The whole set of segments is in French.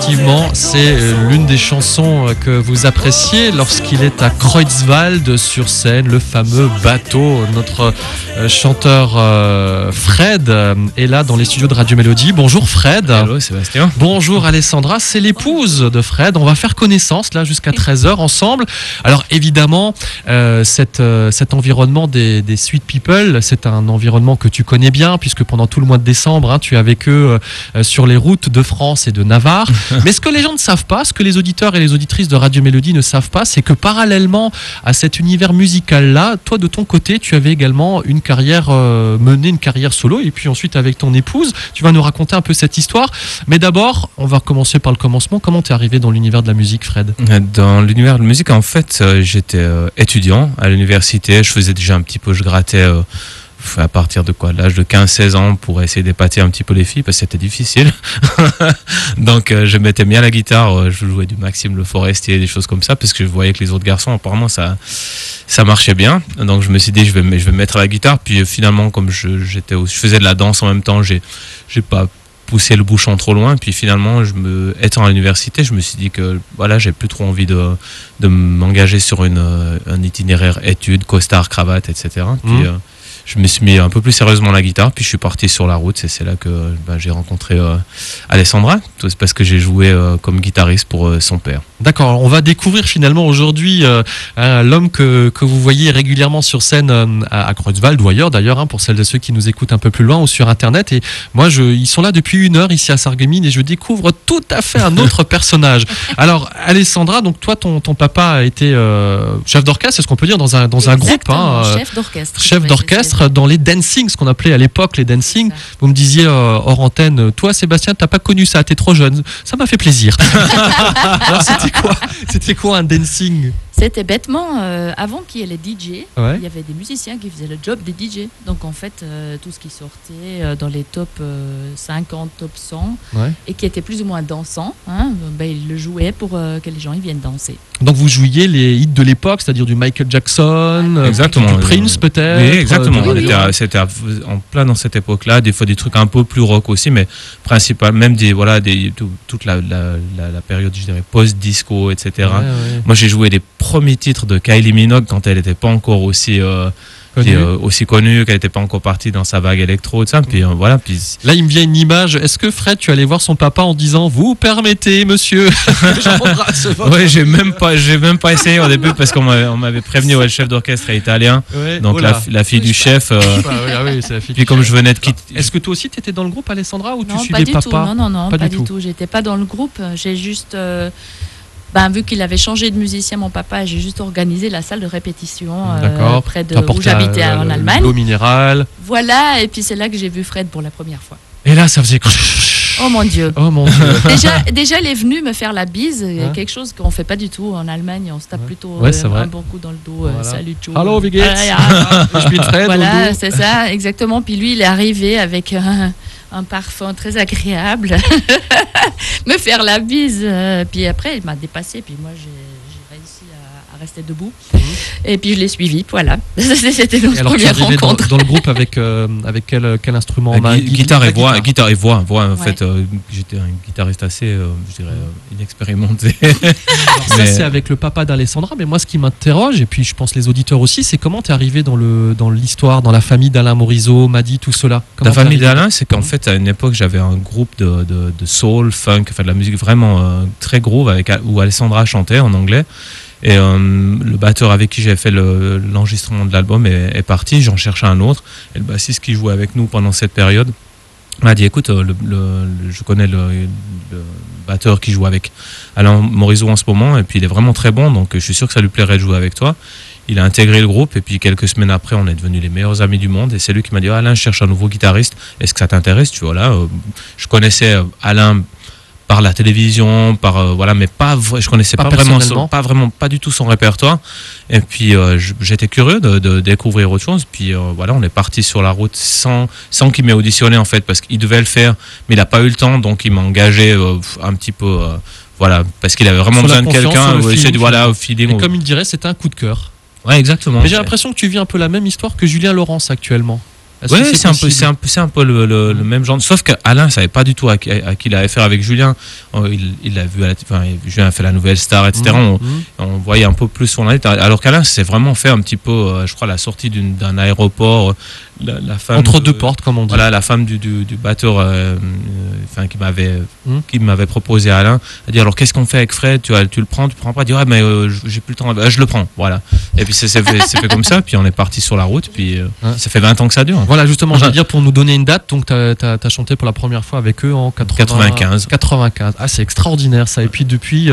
effectivement, c'est euh, l'une des chansons euh, que vous appréciez lorsqu'il est à Kreuzwald sur scène, le fameux bateau. Notre euh, chanteur Fred est là dans les studios de Radio Mélodie. Bonjour Fred. Bonjour Sébastien. Bonjour Alessandra, c'est l'épouse de Fred. On va faire connaissance là jusqu'à 13h ensemble. Alors évidemment, cet environnement des, Sweet People, c'est un environnement que tu connais bien puisque pendant tout le mois de décembre, hein, tu es avec eux sur les routes de France et de Navarre. Mais ce que les gens ne savent pas, ce que les auditeurs et les auditrices de Radio Mélodie ne savent pas, c'est que parallèlement à cet univers musical-là, toi de ton côté, tu avais également une carrière euh, menée, une carrière solo, et puis ensuite avec ton épouse, tu vas nous raconter un peu cette histoire. Mais d'abord, on va commencer par le commencement. Comment t'es arrivé dans l'univers de la musique, Fred? Dans l'univers de la musique, en fait, euh, j'étais euh, étudiant à l'université. Je faisais déjà un petit peu, je grattais à partir de quoi L'âge de 15-16 ans pour essayer d'épater un petit peu les filles parce que c'était difficile. Donc euh, je mettais bien la guitare, euh, je jouais du Maxime Le Forestier, des choses comme ça parce que je voyais que les autres garçons apparemment ça ça marchait bien. Donc je me suis dit je vais je vais mettre la guitare puis euh, finalement comme je j'étais je faisais de la danse en même temps, j'ai j'ai pas poussé le bouchon trop loin puis finalement je me étant à l'université, je me suis dit que voilà, j'ai plus trop envie de de m'engager sur une un itinéraire études, costard, cravate, etc. Puis mmh je me suis mis un peu plus sérieusement à la guitare, puis je suis parti sur la route. Et c'est là que bah, j'ai rencontré euh, Alessandra, c'est parce que j'ai joué euh, comme guitariste pour euh, son père. D'accord, on va découvrir finalement aujourd'hui l'homme que, que, vous voyez régulièrement sur scène à, à Kreuzwald ou ailleurs d'ailleurs, hein, pour celles de ceux qui nous écoutent un peu plus loin ou sur Internet. Et moi, je, ils sont là depuis une heure ici à Sarreguemines et je découvre tout à fait un autre personnage. Alors, Alessandra, donc toi, ton, ton papa a été chef d'orchestre, c'est ce qu'on peut dire dans un, dans un groupe. Hein, chef d'orchestre. Chef d'orchestre dans les dancing, ce qu'on appelait à l'époque les dancing. Vous me disiez euh, hors antenne, toi Sébastien, t'as pas connu ça, t'es trop jeune. Ça m'a fait plaisir. c'était quoi C'était quoi un dancing? C'était bêtement, euh, avant qu'il y ait les DJ, il y avait des musiciens qui faisaient le job des DJ. Donc en fait, euh, tout ce qui sortait euh, dans les top 50, top 100, et qui était plus ou moins dansant, hein, ben, ils le jouaient pour que les gens ils viennent danser. Donc vous jouiez les hits de l'époque, c'est-à-dire du Michael Jackson, exactement, du Prince peut-être Oui, exactement. C'était en plein dans cette époque-là, des fois des trucs un peu plus rock aussi, mais principalement même des, voilà, des, toute la, période, je dirais, post-disco, etc. Moi j'ai joué des premier titre de Kylie Minogue quand elle n'était pas encore aussi euh, connue. Euh, aussi connue, qu'elle n'était pas encore partie dans sa vague électro, ça. Puis euh, voilà. Puis là, il me vient une image. Est-ce que Fred, tu allais voir son papa en disant "Vous permettez, monsieur? Oui, j'ai même pas, j'ai même pas essayé au début parce qu'on m'avait prévenu, ouais, le chef d'orchestre est italien, donc la, fille du chef. Ah fille puis comme je venais de quitter. Est-ce que toi aussi, tu étais dans le groupe, Alessandra, ou non, tu suivais papa Non, non, non, pas, du tout. J'étais pas dans le groupe. J'ai juste ben, vu qu'il avait changé de musicien, mon papa, j'ai juste organisé la salle de répétition euh, près de où j'habitais en Allemagne. L'eau minérale. Voilà, et puis c'est là que j'ai vu Fred pour la première fois. Et là, ça faisait. Oh mon Dieu. Oh mon Dieu. déjà, déjà, elle est venue me faire la bise, hein? quelque chose qu'on fait pas du tout en Allemagne. On se tape plutôt ouais, euh, un bon coup dans le dos. Euh, salut, Joe. Hello, wie geht's? Je suis Fred. Voilà, c'est ça, exactement. Puis lui, il est arrivé avec un parfum très agréable, me faire la bise. Euh, puis après, il m'a dépassé, puis moi, j'ai rester debout. Mhm. Et puis je l'ai suivi, voilà. C'était notre première rencontre. Dans, dans, le groupe avec, euh, avec quel, quel instrument Guitare et voix? Guitare et voix. voix en fait, euh, j'étais un guitariste assez, je dirais, inexpérimenté. ça, c'est avec le papa d'Alessandra. Mais moi, ce qui m'interroge, et puis je pense les auditeurs aussi, c'est comment tu es arrivé dans l'histoire, dans, dans la famille d'Alain Morisot, Madi, tout cela? La famille d'Alain, c'est qu'en fait, à une époque, j'avais un groupe de, de, de, soul, funk, enfin de la musique vraiment très groove, avec, où Alessandra chantait en anglais. Et euh, le batteur avec qui j'ai fait l'enregistrement de l'album est, parti, j'en cherchais un autre. Et le bassiste qui jouait avec nous pendant cette période m'a dit écoute, euh, je connais le, batteur qui joue avec Alain Morisot en ce moment, et puis il est vraiment très bon, donc je suis sûr que ça lui plairait de jouer avec toi. Il a intégré le groupe, et puis quelques semaines après, on est devenus les meilleurs amis du monde. Et c'est lui qui m'a dit Alain, je cherche un nouveau guitariste, est-ce que ça t'intéresse? Tu vois là, euh, je connaissais Alain par la télévision, par euh, voilà, mais pas, je connaissais pas, vraiment, pas vraiment, pas du tout son répertoire. Et puis euh, j'étais curieux de, découvrir autre chose. Puis euh, voilà, on est parti sur la route sans, sans qu'il m'ait auditionné en fait, parce qu'il devait le faire, mais il n'a pas eu le temps, donc il m'a engagé un petit peu, voilà, parce qu'il avait vraiment besoin de quelqu'un. Voilà, au feeling. Et comme il dirait, c'était un coup de cœur. Ouais, exactement. Mais j'ai l'impression que tu vis un peu la même histoire que Julien Laurence actuellement. Oui, c'est un, peu, c'est un, un peu le, le, même genre. Sauf qu'Alain savait pas du tout à, qui il avait affaire avec Julien. Il, il a vu, enfin, Julien a fait la nouvelle star, etc. Mmh, on, mmh. on, voyait un peu plus son Alors qu'Alain s'est vraiment fait un petit peu, euh, je crois, la sortie d'un aéroport la, femme entre deux portes comme on dit. Voilà la femme du, du, du batteur euh, euh, enfin qui m'avait hmm. qui m'avait proposé Alain a dit alors qu'est-ce qu'on fait avec Fred? Tu, tu le prends tu le prends pas? Dit ouais mais euh, j'ai plus le temps. Je le prends. Voilà. Et puis c'est fait, fait, comme ça. Puis on est parti sur la route. Puis ça fait 20 ans que ça dure. Voilà justement je dire pour nous donner une date donc tu as, chanté pour la première fois avec eux en 95 95 ah c'est extraordinaire ça. Et puis depuis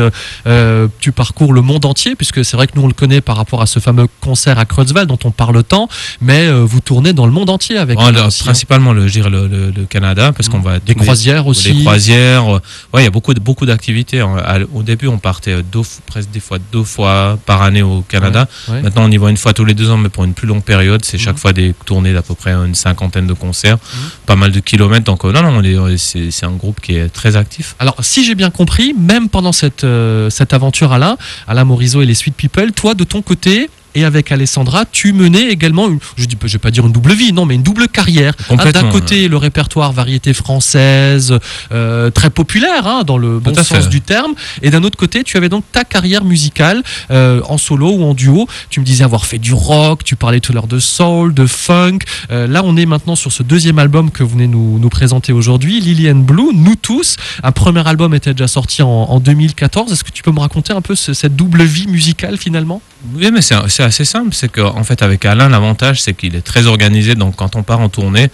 tu parcours le monde entier puisque c'est vrai que nous on le connaît par rapport à ce fameux concert à Creutzwald dont on parle tant mais vous tournez dans le monde entier avec principalement le, le, le, Canada parce qu'on va des croisières aussi des croisières euh, ouais il y a beaucoup beaucoup d'activités hein. au début on partait deux, presque des fois deux fois par année au Canada maintenant on y va une fois tous les deux ans mais pour une plus longue période c'est chaque mhm. fois des tournées d'à peu près une cinquantaine de concerts mhm. pas mal de kilomètres donc euh, non non c'est un groupe qui est très actif alors si j'ai bien compris même pendant cette euh, cette aventure Alain Alain Morisot et les Sweet People toi de ton côté et avec Alessandra, tu menais également, une, je ne vais pas dire une double vie, non, mais une double carrière. Ah, d'un côté, le répertoire variété française, euh, très populaire, hein, dans le bon sens du terme, et d'un autre côté, tu avais donc ta carrière musicale euh, en solo ou en duo. Tu me disais avoir fait du rock, tu parlais tout à l'heure de soul, de funk. Euh, là, on est maintenant sur ce deuxième album que vous venez nous, nous présenter aujourd'hui, Lillian Blue, Nous tous. Un premier album était déjà sorti en, en 2014. Est-ce que tu peux me raconter un peu cette double vie musicale finalement? Oui, mais c'est assez simple. C'est qu'en fait, avec Alain, l'avantage, c'est qu'il est très organisé. Donc, quand on part en tournée,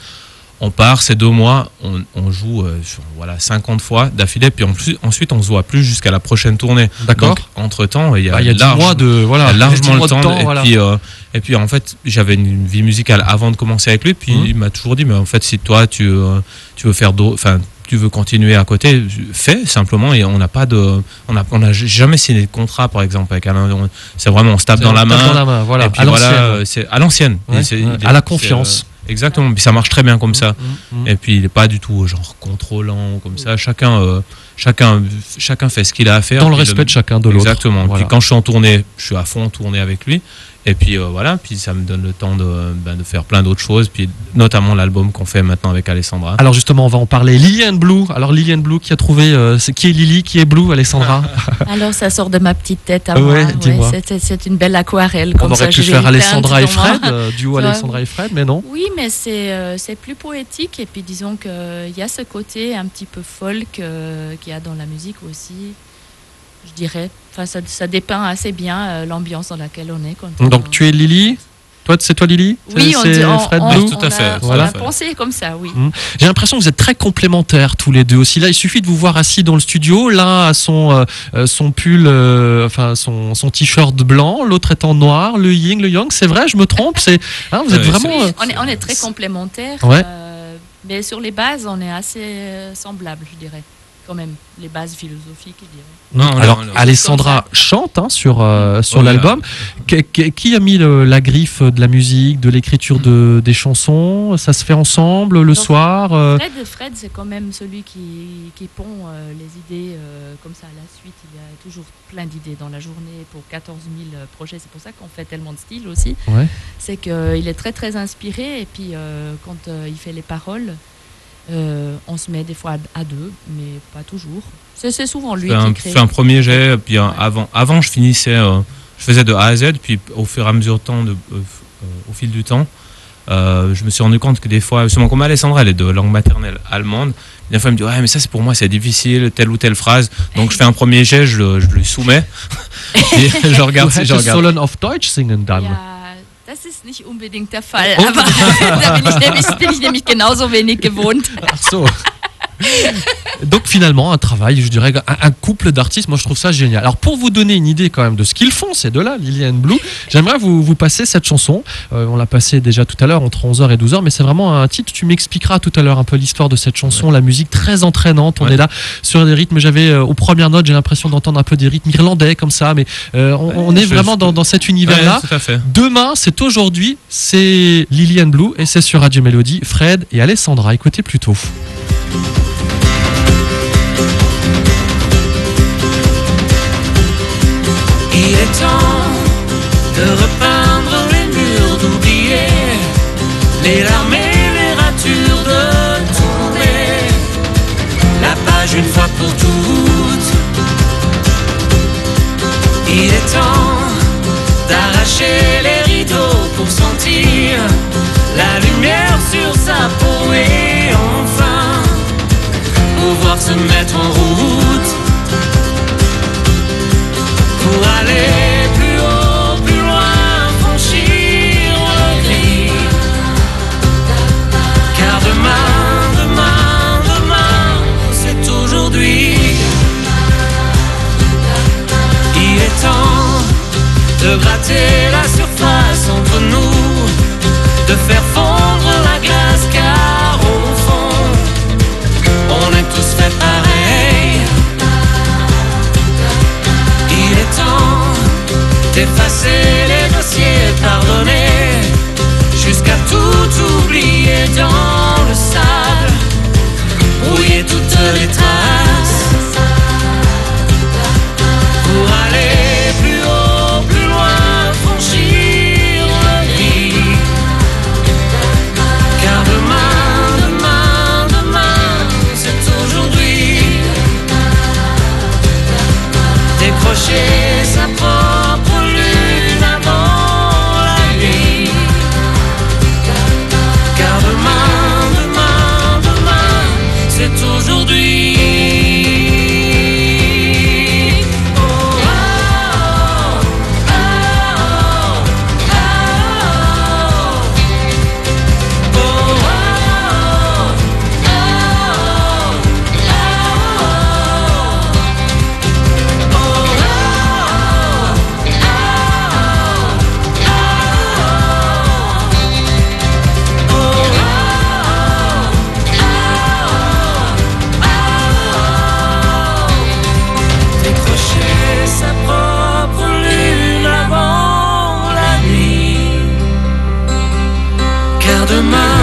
on part, c'est deux mois, on, joue euh, voilà, 50 fois d'affilée, puis en plus, ensuite on se voit plus jusqu'à la prochaine tournée. D'accord. Entre temps, il y a, bah, il y a mois de voilà, largement le temps. et, puis, euh, et puis en fait, j'avais une vie musicale avant de commencer avec lui, puis mmh. il m'a toujours dit, mais en fait, si toi tu, euh, tu veux faire d'autres, enfin tu veux continuer à côté, fais simplement et on n'a pas de, on a, on a jamais signé de contrat par exemple avec Alain. C'est vraiment on se tape dans la main. Dans la main voilà. Et voilà, c'est à l'ancienne. à la confiance. Euh, exactement. Puis ça marche très bien comme ça. Mm, mm, mm. Et puis il n'est pas du tout genre contrôlant comme ça. Chacun, euh, chacun, chacun fait ce qu'il a à faire. Dans le respect de chacun de l'autre. Exactement. Puis quand je suis en tournée, je suis à fond en tournée avec lui. Et puis euh, voilà, puis ça me donne le temps de, ben, de faire plein d'autres choses, puis notamment l'album qu'on fait maintenant avec Alessandra. Alors justement, on va en parler. Lilian Blue. Alors Lilian Blue qui a trouvé, euh, qui est Lily, qui est Blue, Alessandra? Alors ça sort de ma petite tête à moi. c'est une belle aquarelle. on aurait pu faire Alessandra et Fred, euh, duo Alessandra et Fred, mais non. Oui, mais c'est plus poétique et puis disons qu'il y a ce côté un petit peu folk qu'il y a dans la musique aussi je dirais. Enfin, ça, ça dépeint assez bien euh, l'ambiance dans laquelle on est. Quand Donc, tu es Lily toi, c'est toi Lily Oui, on, dit, Fred on, tout à fait. On a pensé comme ça, oui. Mmh. J'ai l'impression que vous êtes très complémentaires tous les deux aussi. Là, il suffit de vous voir assis dans le studio. L'un a son euh, euh, son pull, enfin son, son t-shirt blanc, l'autre est en noir. Le yin, le yang. C'est vrai, je me trompe. C'est hein, vous êtes vraiment. on, est, on est très complémentaires. mais sur les bases, on est assez semblables, je dirais quand même les bases philosophiques. Non, alors, Alessandra chante hein, sur, euh, sur l'album. Qui, a mis la griffe de la musique, de l'écriture de, des chansons? Ça se fait ensemble le soir euh? Fred, Fred c'est quand même celui qui, qui pond euh, les idées comme ça à la suite. Il y a toujours plein d'idées dans la journée pour 14 000 projets. C'est pour ça qu'on fait tellement de styles aussi. C'est qu'il est très très inspiré et puis quand il fait les paroles, euh, on se met des fois à, deux, mais pas toujours. C'est souvent lui qui crée. fais un premier jet, puis avant, avant je finissais, euh, je faisais de A à Z, puis au fur et à mesure temps de, euh, au fil du temps, je me suis rendu compte que des fois, justement comme Alessandra, elle est de langue maternelle allemande, des fois elle me dit ouais mais ça c'est pour moi c'est difficile telle ou telle phrase, donc je fais un premier jet, je, le, je lui soumets, et je regarde si je regarde. auf Deutsch singen dann. Das ist nicht unbedingt der Fall, oh. aber da bin ich, nämlich, bin ich nämlich genauso wenig gewohnt. Ach so. Donc finalement, un travail, je dirais, un, couple d'artistes, moi je trouve ça génial. Alors pour vous donner une idée quand même de ce qu'ils font, c'est de là, Lilian Blue, j'aimerais vous, vous passer cette chanson. Euh, on l'a passée déjà tout à l'heure, entre 11h et 12h, mais c'est vraiment un titre, tu m'expliqueras tout à l'heure un peu l'histoire de cette chanson, la musique très entraînante, on est là sur des rythmes, j'avais euh, aux premières notes, j'ai l'impression d'entendre un peu des rythmes irlandais comme ça, mais euh, on, est vraiment dans, dans, cet univers-là. Demain, c'est aujourd'hui, c'est Lilian Blue et c'est sur Radio Mélodie, Fred et Alessandra, écoutez plutôt. Il est temps de repeindre les murs, d'oublier les larmes et les ratures de tourner la page une fois pour toutes. Il est temps d'arracher les rideaux pour sentir la lumière sur sa peau et enfin pouvoir se mettre en route pour aller plus pushing my